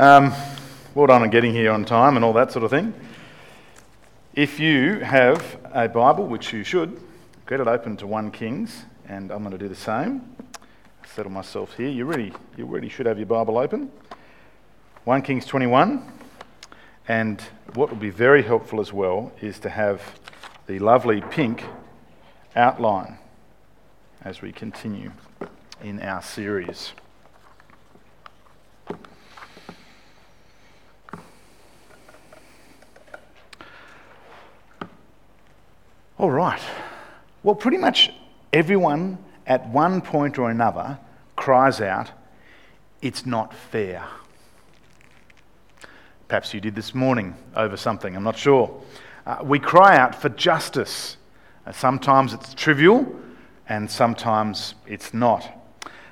Um, well done on getting here on time and all that sort of thing. If you have a Bible, which you should, get it open to 1 Kings, and I'm going to do the same. Settle myself here. You really, you really should have your Bible open. 1 Kings 21. And what would be very helpful as well is to have the lovely pink outline as we continue in our series. All right. Well, pretty much everyone at one point or another cries out, It's not fair. Perhaps you did this morning over something, I'm not sure. Uh, we cry out for justice. Uh, sometimes it's trivial, and sometimes it's not.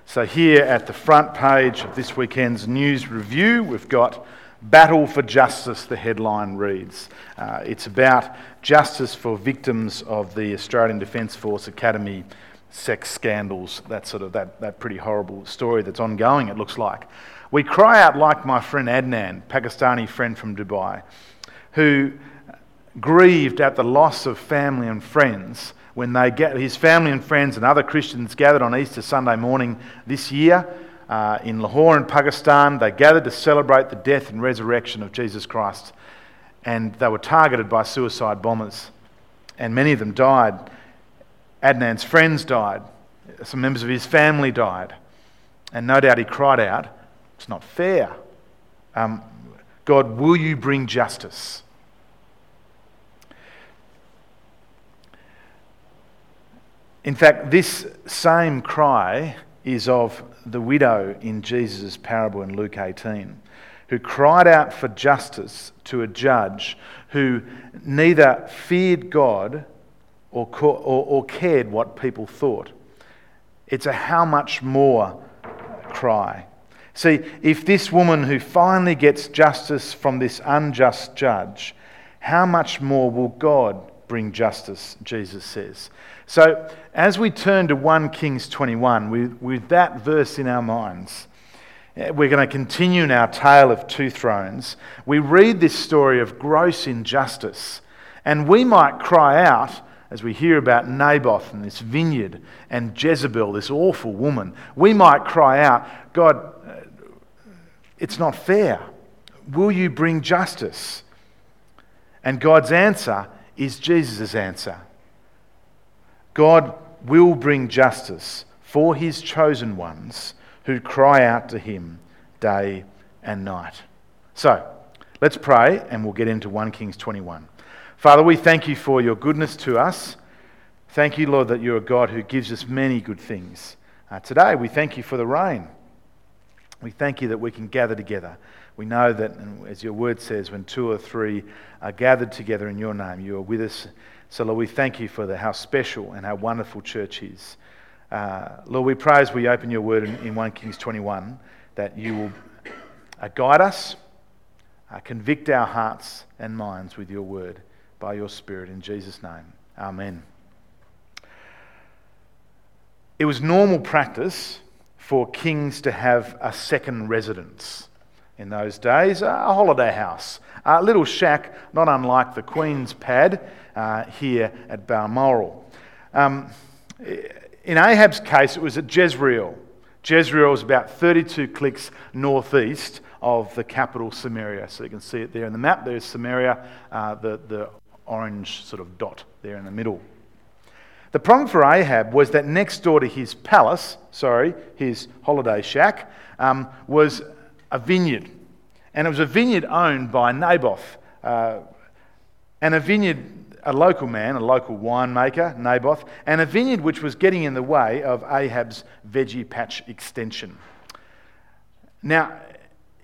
So, here at the front page of this weekend's news review, we've got Battle for Justice, the headline reads. Uh, it's about justice for victims of the Australian Defence Force Academy sex scandals, that sort of that, that pretty horrible story that's ongoing, it looks like. We cry out like my friend Adnan, Pakistani friend from Dubai, who grieved at the loss of family and friends when they get his family and friends and other Christians gathered on Easter Sunday morning this year uh, in Lahore in Pakistan. They gathered to celebrate the death and resurrection of Jesus Christ. And they were targeted by suicide bombers. And many of them died. Adnan's friends died. Some members of his family died. And no doubt he cried out, It's not fair. Um, God, will you bring justice? In fact, this same cry is of the widow in Jesus' parable in Luke 18, who cried out for justice to a judge who neither feared God or, or, or cared what people thought. It's a how much more cry. See, if this woman who finally gets justice from this unjust judge, how much more will God bring justice, Jesus says. So, as we turn to 1 Kings 21, with, with that verse in our minds, eh, we're going to continue in our tale of two thrones. We read this story of gross injustice, and we might cry out as we hear about Naboth and this vineyard and Jezebel, this awful woman. We might cry out, God, eh, it's not fair. Will you bring justice? And God's answer is Jesus' answer. God will bring justice for his chosen ones who cry out to him day and night. So, let's pray and we'll get into 1 Kings 21. Father, we thank you for your goodness to us. Thank you, Lord, that you're a God who gives us many good things. Uh, today, we thank you for the rain. We thank you that we can gather together. We know that, as your word says, when two or three are gathered together in your name, you are with us. So, Lord, we thank you for the, how special and how wonderful church is. Uh, Lord, we pray as we open your word in, in 1 Kings 21 that you will uh, guide us, uh, convict our hearts and minds with your word by your Spirit. In Jesus' name, amen. It was normal practice for kings to have a second residence in those days, a holiday house, a little shack, not unlike the Queen's pad uh, here at Balmoral. Um, in Ahab's case, it was at Jezreel. Jezreel is about 32 clicks northeast of the capital Samaria. So you can see it there in the map. There's Samaria, uh, the, the orange sort of dot there in the middle. The problem for Ahab was that next door to his palace, sorry, his holiday shack, um, was a vineyard. And it was a vineyard owned by Naboth. Uh, and a vineyard, a local man, a local winemaker, Naboth, and a vineyard which was getting in the way of Ahab's veggie patch extension. Now,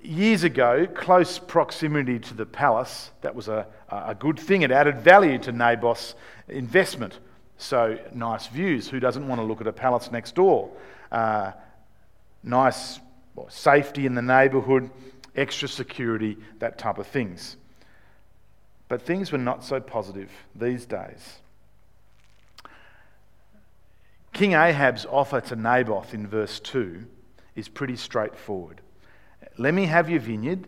years ago, close proximity to the palace, that was a, a good thing. It added value to Naboth's investment. So, nice views. Who doesn't want to look at a palace next door? Uh, nice well, safety in the neighbourhood, extra security, that type of things. But things were not so positive these days. King Ahab's offer to Naboth in verse 2 is pretty straightforward. Let me have your vineyard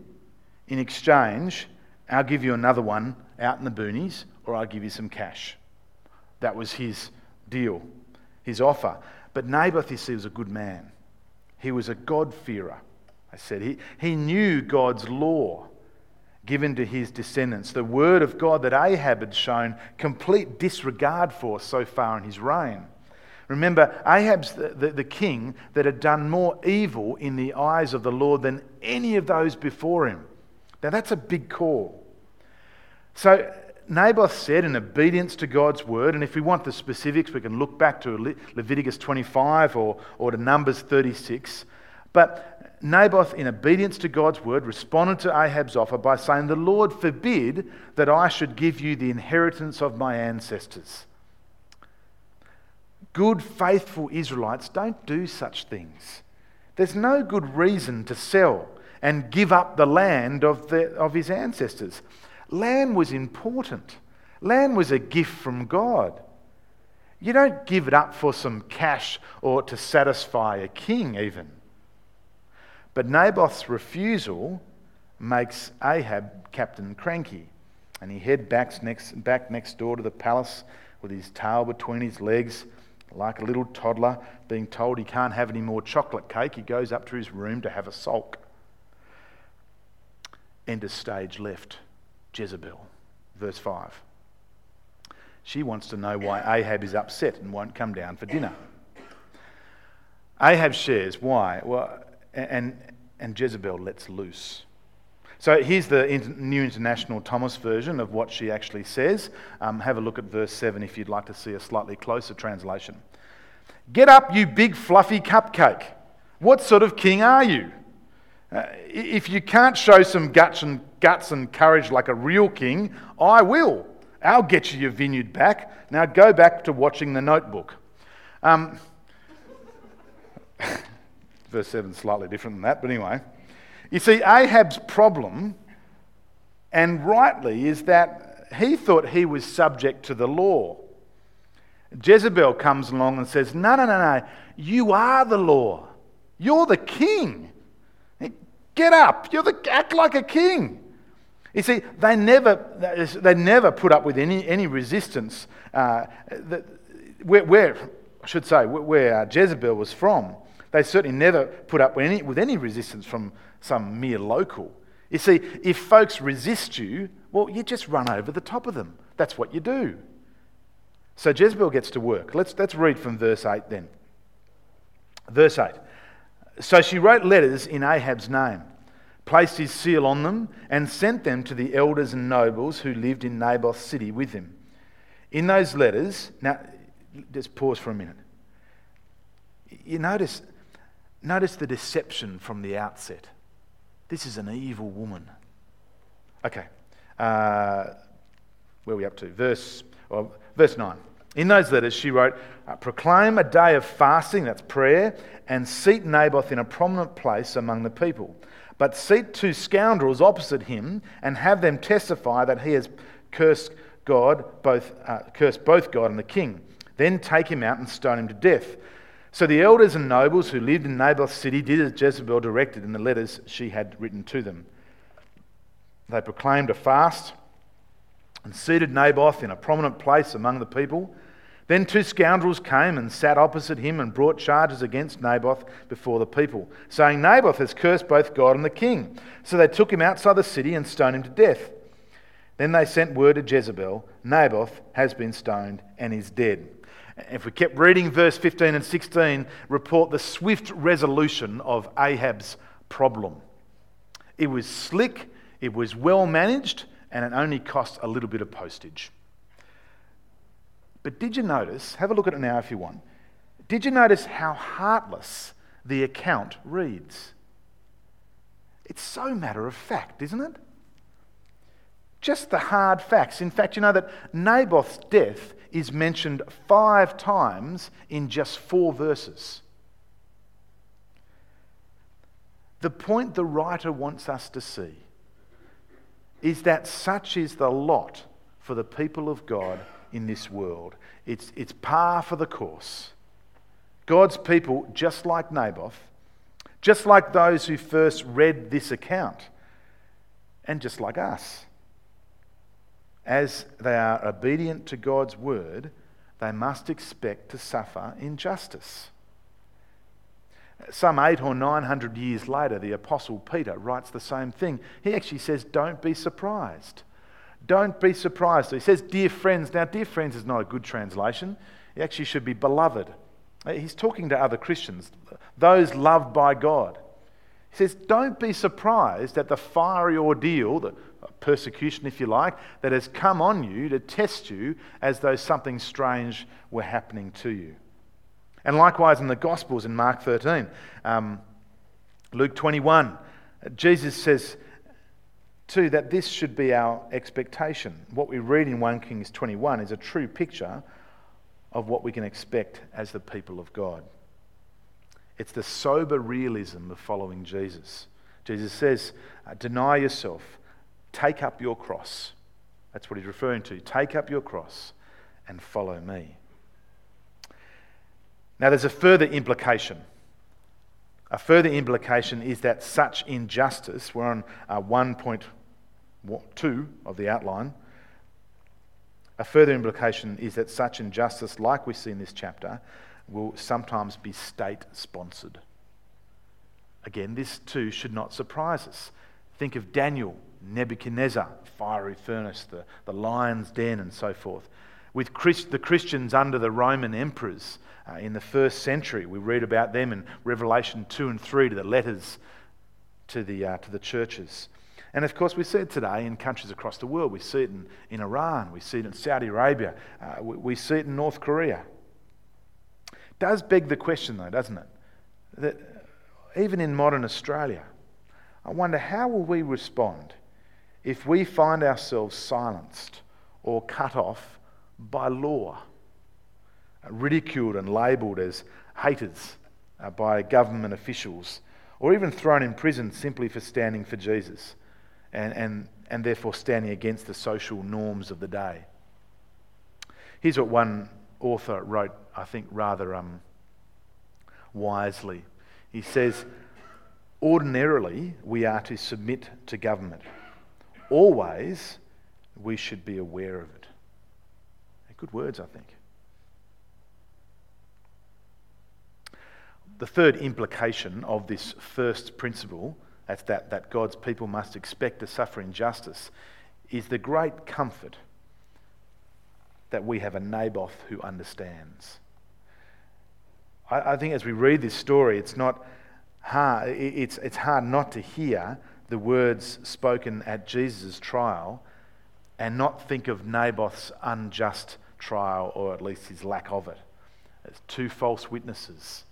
In exchange, I'll give you another one out in the boonies, or I'll give you some cash. That was his deal, his offer. But Naboth, you see, was a good man. He was a God-fearer, I said. He, he knew God's law given to his descendants, the word of God that Ahab had shown complete disregard for so far in his reign. Remember, Ahab's the, the, the, king that had done more evil in the eyes of the Lord than any of those before him. Now, that's a big call. So, Naboth said, in obedience to God's word, and if we want the specifics, we can look back to Le- Leviticus 25 or, or to Numbers 36. But Naboth, in obedience to God's word, responded to Ahab's offer by saying, The Lord forbid that I should give you the inheritance of my ancestors. Good, faithful Israelites don't do such things. There's no good reason to sell and give up the land of, the, of his ancestors. Land was important, land was a gift from God. You don't give it up for some cash or to satisfy a king, even. But Naboth's refusal makes Ahab Captain Cranky, and he head back next, back next door to the palace with his tail between his legs like a little toddler being told he can't have any more chocolate cake, he goes up to his room to have a sulk. End of stage left. Jezebel. Verse 5. She wants to know why Ahab is upset and won't come down for dinner. Ahab shares why. Well, and, and Jezebel lets loose. So here's the New International Thomas version of what she actually says. Um, have a look at verse 7 if you'd like to see a slightly closer translation. Get up, you big fluffy cupcake. What sort of king are you? Uh, if you can't show some guts and, guts and courage like a real king, I will. I'll get you your vineyard back. Now go back to watching the notebook. Um, verse 7 is slightly different than that, but anyway. You see, Ahab's problem, and rightly, is that he thought he was subject to the law. Jezebel comes along and says, No, no, no, no, you are the law. You're the king. Get up. You're the, act like a king. You see, they never, they never put up with any, any resistance. Uh, where, where, I should say, where uh, Jezebel was from, they certainly never put up with any, with any resistance from some mere local. You see, if folks resist you, well, you just run over the top of them. That's what you do. So Jezebel gets to work. Let's, let's read from verse 8 then. Verse 8. So she wrote letters in Ahab's name, placed his seal on them, and sent them to the elders and nobles who lived in Naboth's city with him. In those letters, now just pause for a minute. You notice, notice the deception from the outset. This is an evil woman. Okay, uh, where are we up to? Verse, well, verse 9. In those letters, she wrote, uh, Proclaim a day of fasting, that's prayer, and seat Naboth in a prominent place among the people. But seat two scoundrels opposite him and have them testify that he has cursed God, both, uh, cursed both God and the king. Then take him out and stone him to death. So the elders and nobles who lived in Naboth's city did as Jezebel directed in the letters she had written to them. They proclaimed a fast and seated Naboth in a prominent place among the people. Then two scoundrels came and sat opposite him and brought charges against Naboth before the people, saying, Naboth has cursed both God and the king. So they took him outside the city and stoned him to death. Then they sent word to Jezebel, Naboth has been stoned and is dead. If we kept reading verse 15 and 16, report the swift resolution of Ahab's problem. It was slick, it was well managed, and it only cost a little bit of postage. But did you notice, have a look at it now if you want, did you notice how heartless the account reads? It's so matter of fact, isn't it? Just the hard facts. In fact, you know that Naboth's death is mentioned five times in just four verses. The point the writer wants us to see is that such is the lot for the people of God in this world. It's, it's par for the course. God's people, just like Naboth, just like those who first read this account, and just like us. As they are obedient to God's word, they must expect to suffer injustice. Some eight or nine hundred years later, the Apostle Peter writes the same thing. He actually says, Don't be surprised. Don't be surprised. He says, Dear friends. Now, dear friends is not a good translation. It actually should be beloved. Uh, he's talking to other Christians, those loved by God. He says, Don't be surprised at the fiery ordeal, the uh, persecution, if you like, that has come on you to test you as though something strange were happening to you. And likewise in the Gospels in Mark 13, um, Luke 21, uh, Jesus says, Two, that this should be our expectation. What we read in 1 Kings 21 is a true picture of what we can expect as the people of God. It's the sober realism of following Jesus. Jesus says, uh, Deny yourself, take up your cross. That's what he's referring to. Take up your cross and follow me. Now, there's a further implication. A further implication is that such injustice, we're on uh, 1.1 2 of the outline, a further implication is that such injustice, like we see in this chapter, will sometimes be state sponsored. Again, this too should not surprise us. Think of Daniel, Nebuchadnezzar, fiery furnace, the, the lion's den, and so forth. With Christ, the Christians under the Roman emperors uh, in the first century, we read about them in Revelation 2 and 3 to the letters to the, uh, to the churches. And of course, we see it today in countries across the world. We see it in, in Iran, we see it in Saudi Arabia, uh, we, we see it in North Korea. It does beg the question, though, doesn't it? That even in modern Australia, I wonder how will we respond if we find ourselves silenced or cut off by law, uh, ridiculed and labelled as haters uh, by government officials, or even thrown in prison simply for standing for Jesus? And, and, and therefore standing against the social norms of the day. Here's what one author wrote, I think, rather um, wisely. He says, Ordinarily, we are to submit to government. Always, we should be aware of it. Good words, I think. The third implication of this first principle that's that, that God's people must expect to suffer injustice, is the great comfort that we have a Naboth who understands. I, I think as we read this story, it's not hard, it's, it's hard not to hear the words spoken at Jesus' trial and not think of Naboth's unjust trial, or at least his lack of it. As two false witnesses,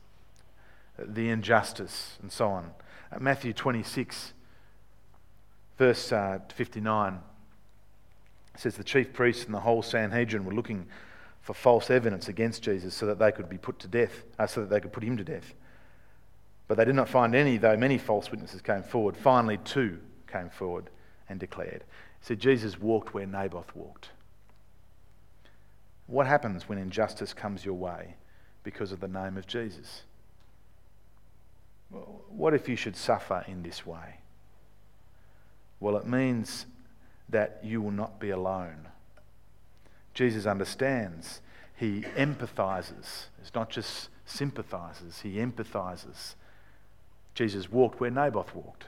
the injustice, and so on. Matthew 26, verse uh, 59 says the chief priests and the whole Sanhedrin were looking for false evidence against Jesus so that they could be put to death, uh, so that they could put him to death. But they did not find any, though many false witnesses came forward. Finally, two came forward and declared. So Jesus walked where Naboth walked. What happens when injustice comes your way because of the name of Jesus? What if you should suffer in this way? Well, it means that you will not be alone. Jesus understands. He empathizes. It's not just sympathizes, he empathizes. Jesus walked where Naboth walked.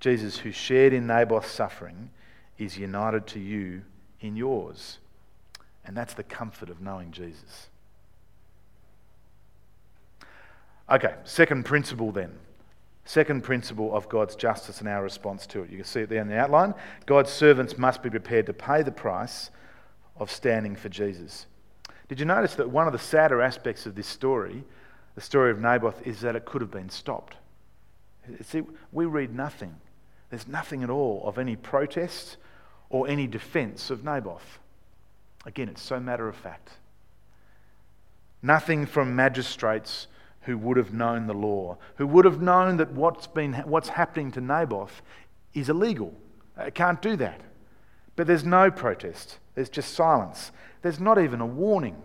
Jesus, who shared in Naboth's suffering, is united to you in yours. And that's the comfort of knowing Jesus. Okay, second principle then. Second principle of God's justice and our response to it. You can see it there in the outline. God's servants must be prepared to pay the price of standing for Jesus. Did you notice that one of the sadder aspects of this story, the story of Naboth, is that it could have been stopped? See, we read nothing. There's nothing at all of any protest or any defense of Naboth. Again, it's so matter of fact. Nothing from magistrates who would have known the law, who would have known that what's, been, what's happening to Naboth is illegal. It can't do that. But there's no protest, there's just silence. There's not even a warning.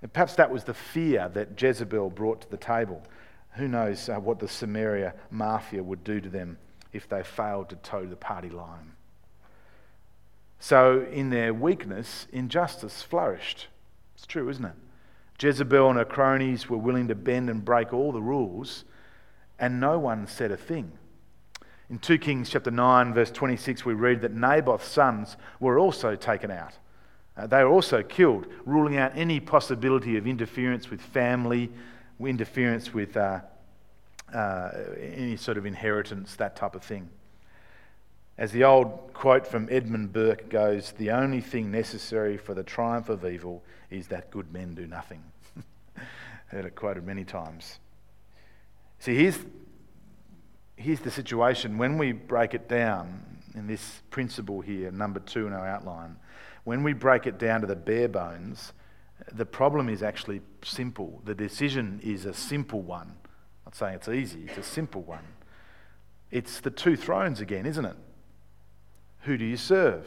And perhaps that was the fear that Jezebel brought to the table. Who knows uh, what the Samaria mafia would do to them if they failed to toe the party line. So, in their weakness, injustice flourished. It's true, isn't it? Jezebel and her cronies were willing to bend and break all the rules, and no one said a thing. In 2 Kings chapter 9, verse 26, we read that Naboth's sons were also taken out. Uh, they were also killed, ruling out any possibility of interference with family, interference with uh, uh, any sort of inheritance, that type of thing. As the old quote from Edmund Burke goes, the only thing necessary for the triumph of evil is that good men do nothing. Heard it quoted many times. See, here's, here's the situation. When we break it down in this principle here, number two in our outline, when we break it down to the bare bones, the problem is actually simple. The decision is a simple one. I'm not saying it's easy, it's a simple one. It's the two thrones again, isn't it? Who do you serve?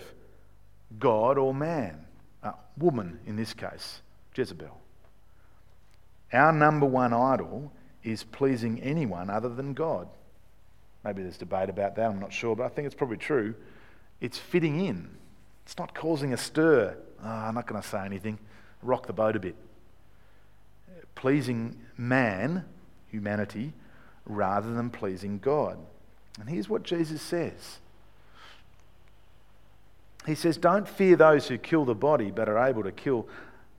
God or man? Uh, woman, in this case, Jezebel. Our number one idol is pleasing anyone other than God. Maybe there's debate about that, I'm not sure, but I think it's probably true. It's fitting in, it's not causing a stir. Oh, I'm not going to say anything, rock the boat a bit. Pleasing man, humanity, rather than pleasing God. And here's what Jesus says he says, Don't fear those who kill the body but are able to kill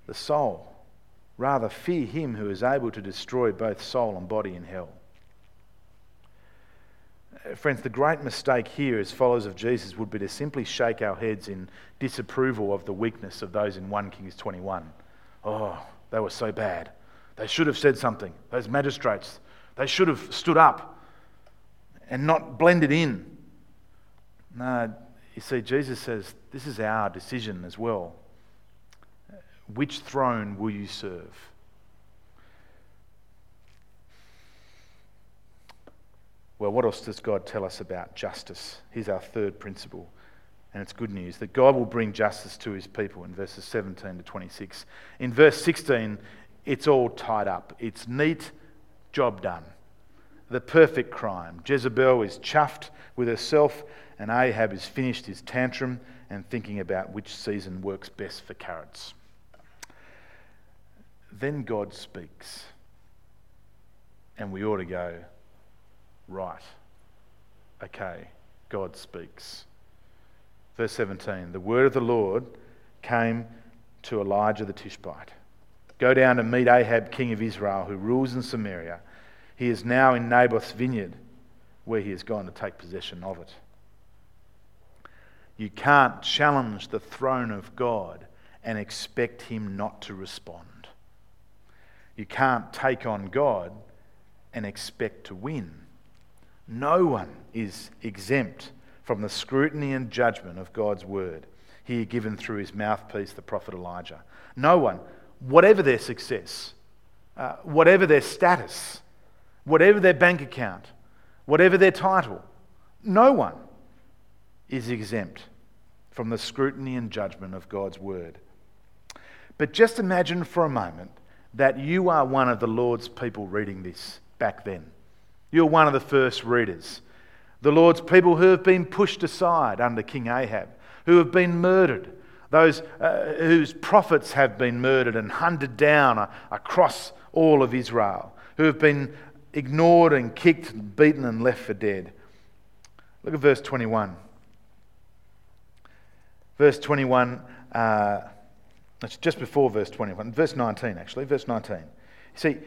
the soul. Rather, fear him who is able to destroy both soul and body in hell. Uh, friends, the great mistake here as followers of Jesus would be to simply shake our heads in disapproval of the weakness of those in 1 Kings 21. Oh, they were so bad. They should have said something. Those magistrates, they should have stood up and not blended in. No, you see, Jesus says this is our decision as well. Which throne will you serve? Well, what else does God tell us about justice? Here's our third principle, and it's good news that God will bring justice to his people in verses 17 to 26. In verse 16, it's all tied up, it's neat, job done. The perfect crime. Jezebel is chuffed with herself and Ahab has finished his tantrum and thinking about which season works best for carrots. Then God speaks. And we ought to go, right, okay, God speaks. Verse 17 The word of the Lord came to Elijah the Tishbite Go down and meet Ahab, king of Israel, who rules in Samaria. He is now in Naboth's vineyard, where he has gone to take possession of it. You can't challenge the throne of God and expect Him not to respond. You can't take on God and expect to win. No one is exempt from the scrutiny and judgment of God's word, here given through his mouthpiece, the prophet Elijah. No one, whatever their success, uh, whatever their status, whatever their bank account, whatever their title, no one is exempt from the scrutiny and judgment of God's word. But just imagine for a moment that you are one of the Lord's people reading this back then. You're one of the first readers. The Lord's people who have been pushed aside under King Ahab, who have been murdered, those uh, whose prophets have been murdered and hunted down uh, across all of Israel, who have been ignored and kicked beaten and left for dead. Look at verse 21. Verse 21, uh, it's just before verse 21, verse 19 actually, verse 19. See,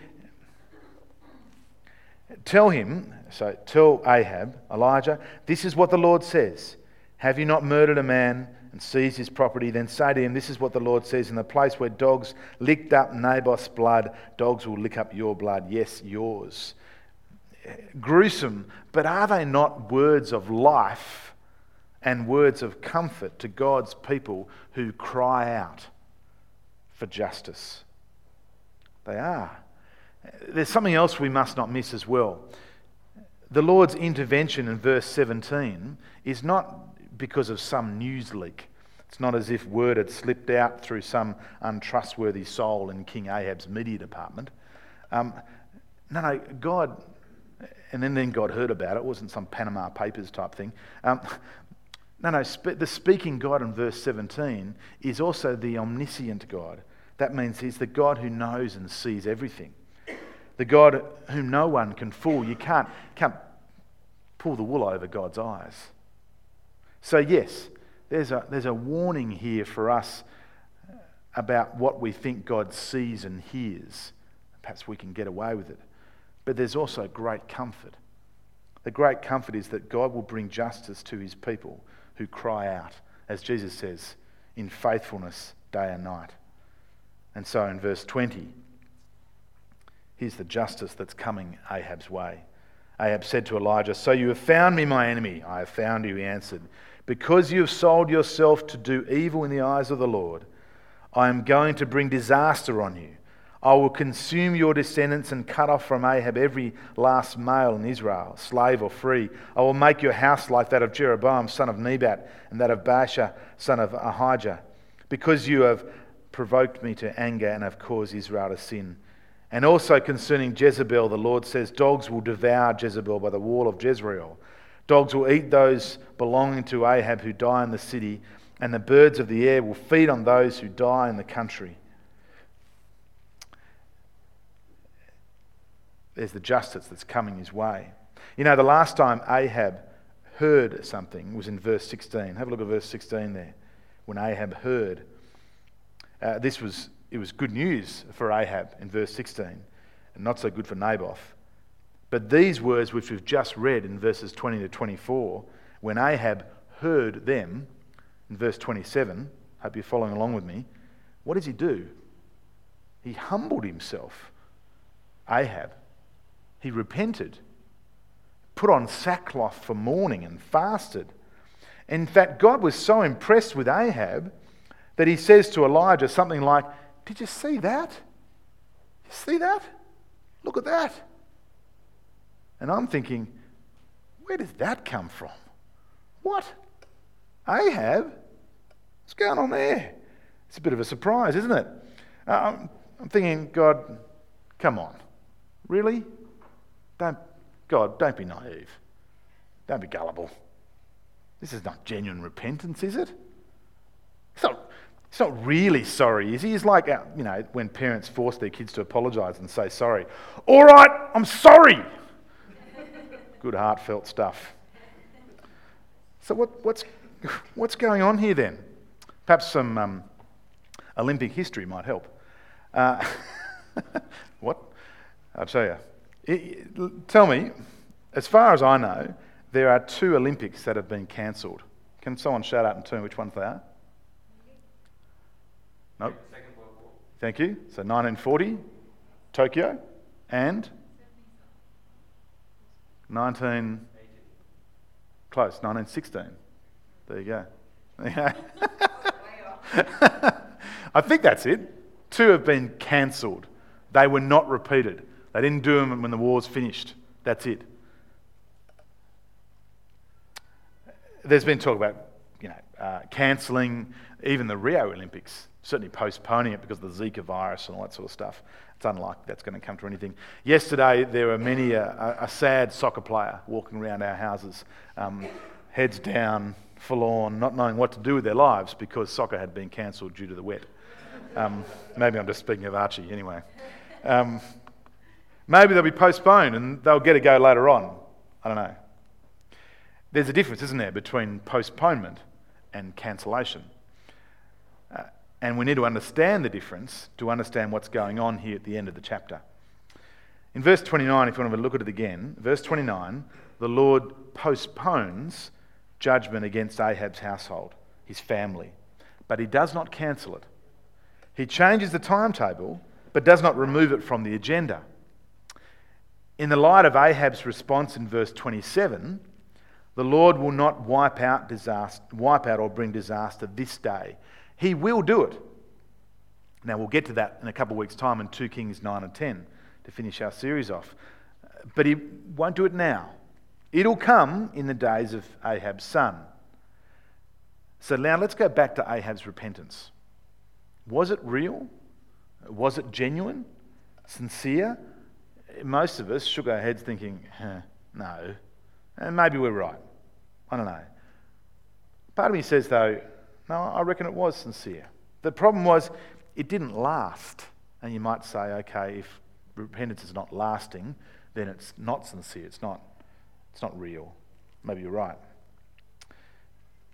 tell him, so tell Ahab, Elijah, this is what the Lord says. Have you not murdered a man and seized his property? Then say to him, This is what the Lord says In the place where dogs licked up Naboth's blood, dogs will lick up your blood. Yes, yours. Gruesome, but are they not words of life and words of comfort to God's people who cry out for justice. They are. There's something else we must not miss as well. The Lord's intervention in verse 17 is not because of some news leak. It's not as if word had slipped out through some untrustworthy soul in King Ahab's media department. Um, no, no, God, and then, then God heard about it. It wasn't some Panama Papers type thing. Um, no, no, sp- the speaking God in verse 17 is also the omniscient God. That means he's the God who knows and sees everything. The God whom no one can fool. You can't, can't pull the wool over God's eyes. So, yes, there's a, there's a warning here for us about what we think God sees and hears. Perhaps we can get away with it. But there's also great comfort. The great comfort is that God will bring justice to his people who cry out, as Jesus says, in faithfulness day and night. And so in verse 20, here's the justice that's coming Ahab's way. Ahab said to Elijah, So you have found me, my enemy. I have found you, he answered. Because you have sold yourself to do evil in the eyes of the Lord, I am going to bring disaster on you. I will consume your descendants and cut off from Ahab every last male in Israel, slave or free. I will make your house like that of Jeroboam, son of Nebat, and that of Baasha, son of Ahijah, because you have provoked me to anger and have caused Israel to sin. And also concerning Jezebel, the Lord says, Dogs will devour Jezebel by the wall of Jezreel. Dogs will eat those belonging to Ahab who die in the city, and the birds of the air will feed on those who die in the country. there's the justice that's coming his way. You know, the last time Ahab heard something was in verse 16. Have a look at verse 16 there. When Ahab heard, uh, this was it was good news for Ahab in verse 16, and not so good for Naboth. But these words, which we've just read in verses 20 to 24, when Ahab heard them, in verse 27, hope you're following along with me, what does he do? He humbled himself. Ahab he repented, put on sackcloth for mourning, and fasted. In fact, God was so impressed with Ahab that he says to Elijah something like, Did you see that? You see that? Look at that. And I'm thinking, Where does that come from? What? Ahab? What's going on there? It's a bit of a surprise, isn't it? Uh, I'm thinking, God, come on. Really? Don't, God, don't be naive. Don't be gullible. This is not genuine repentance, is it? It's not, it's not really sorry, is he? He's like, uh, you know, when parents force their kids to apologise and say sorry. All right, I'm sorry. Good heartfelt stuff. So, what, what's, what's going on here then? Perhaps some um, Olympic history might help. Uh, what? I'll tell you. It, tell me, as far as I know, there are two Olympics that have been cancelled. Can someone shout out and tell me which ones they are? Nope. Thank you. So 1940, Tokyo, and 19. Close, 1916. There you go. I think that's it. Two have been cancelled. They were not repeated. They didn't do them when the war's finished. That's it. There's been talk about, uh, cancelling even the Rio Olympics, certainly postponing it because of the Zika virus and all that sort of stuff. It's unlikely that's going to come to anything. Yesterday, there were many uh, a, sad soccer player walking around our houses, um, heads down, forlorn, not knowing what to do with their lives because soccer had been cancelled due to the wet. Um, maybe I'm just speaking of Archie anyway. Um, Maybe they'll be postponed and they'll get a go later on. I don't know. There's a difference, isn't there, between postponement and cancellation. Uh, and we need to understand the difference to understand what's going on here at the end of the chapter. In verse 29, if you want to look at it again, verse 29, the Lord postpones judgment against Ahab's household, his family, but he does not cancel it. He changes the timetable, but does not remove it from the agenda. In the light of Ahab's response in verse 27, the Lord will not wipe out, disaster, wipe out or bring disaster this day. He will do it. Now, we'll get to that in a couple of weeks' time in 2 Kings 9 and 10 to finish our series off. But he won't do it now. It'll come in the days of Ahab's son. So now let's go back to Ahab's repentance. Was it real? Was it genuine? Sincere? most of us shook our heads thinking, huh, no. And maybe we're right. I don't know. Part of me says, though, no, I reckon it was sincere. The problem was it didn't last. And you might say, okay, if repentance is not lasting, then it's not sincere. It's not, it's not real. Maybe you're right.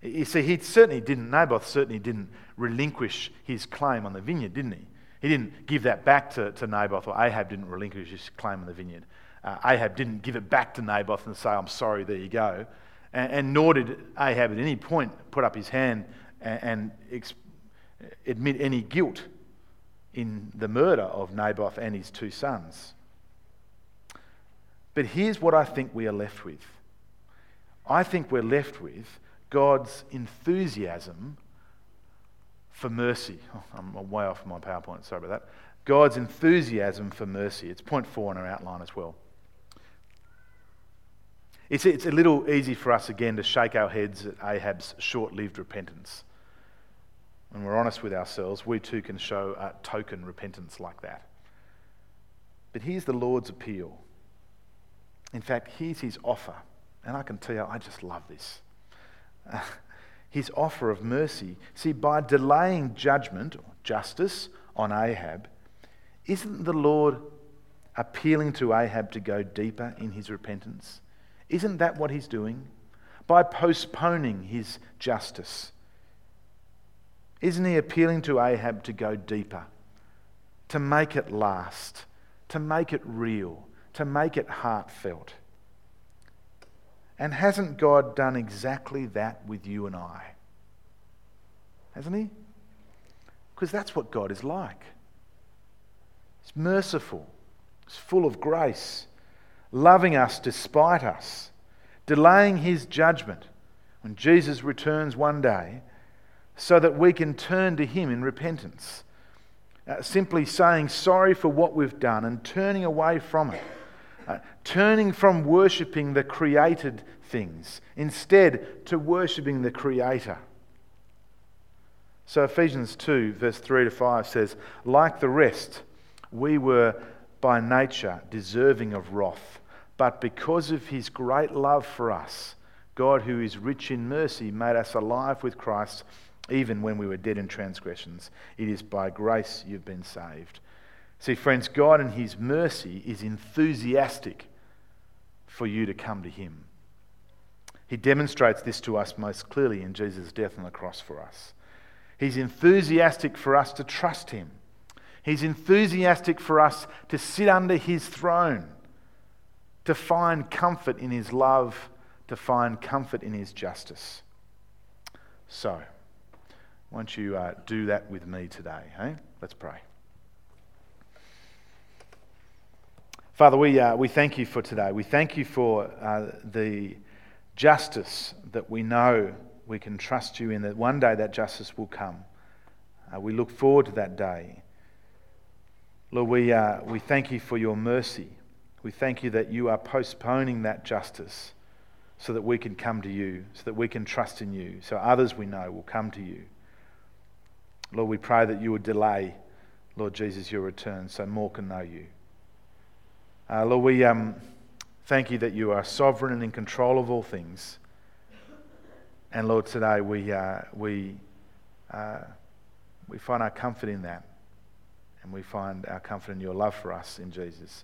You see, he certainly didn't, Naboth certainly didn't relinquish his claim on the vineyard, didn't he? He didn't give that back to, to Naboth, or Ahab didn't relinquish his claim on the vineyard. Uh, Ahab didn't give it back to Naboth and say, I'm sorry, there you go. And, and nor did Ahab at any point put up his hand and, and ex- admit any guilt in the murder of Naboth and his two sons. But here's what I think we are left with I think we're left with God's enthusiasm for mercy. Oh, I'm way off my PowerPoint, sorry about that. God's enthusiasm for mercy. It's point four in our outline as well. It's, it's a little easy for us again to shake our heads at Ahab's short lived repentance. When we're honest with ourselves, we too can show a token repentance like that. But here's the Lord's appeal. In fact, here's his offer. And I can tell you, I just love this. His offer of mercy. See, by delaying judgment or justice on Ahab, isn't the Lord appealing to Ahab to go deeper in his repentance? Isn't that what he's doing? By postponing his justice. Isn't he appealing to Ahab to go deeper, to make it last, to make it real, to make it heartfelt? And hasn't God done exactly that with you and I? Hasn't He? Because that's what God is like. He's merciful, He's full of grace, loving us despite us, delaying His judgment when Jesus returns one day so that we can turn to Him in repentance. Uh, simply saying sorry for what we've done and turning away from it uh, turning from worshipping the created things instead to worshipping the Creator. So Ephesians 2, verse 3 to 5 says, Like the rest, we were by nature deserving of wrath, but because of his great love for us, God, who is rich in mercy, made us alive with Christ even when we were dead in transgressions. It is by grace you've been saved. See, friends, God in His mercy is enthusiastic for you to come to Him. He demonstrates this to us most clearly in Jesus' death on the cross for us. He's enthusiastic for us to trust Him. He's enthusiastic for us to sit under His throne, to find comfort in His love, to find comfort in His justice. So, won't you uh, do that with me today? Hey? Let's pray. Father, we, uh, we thank you for today. We thank you for uh, the justice that we know we can trust you in, that one day that justice will come. Uh, we look forward to that day. Lord, we, uh, we thank you for your mercy. We thank you that you are postponing that justice so that we can come to you, so that we can trust in you, so others we know will come to you. Lord, we pray that you would delay, Lord Jesus, your return so more can know you. Uh, Lord, we um, thank you that you are sovereign and in control of all things. And Lord, today we, uh, we, uh, we find our comfort in that. And we find our comfort in your love for us in Jesus.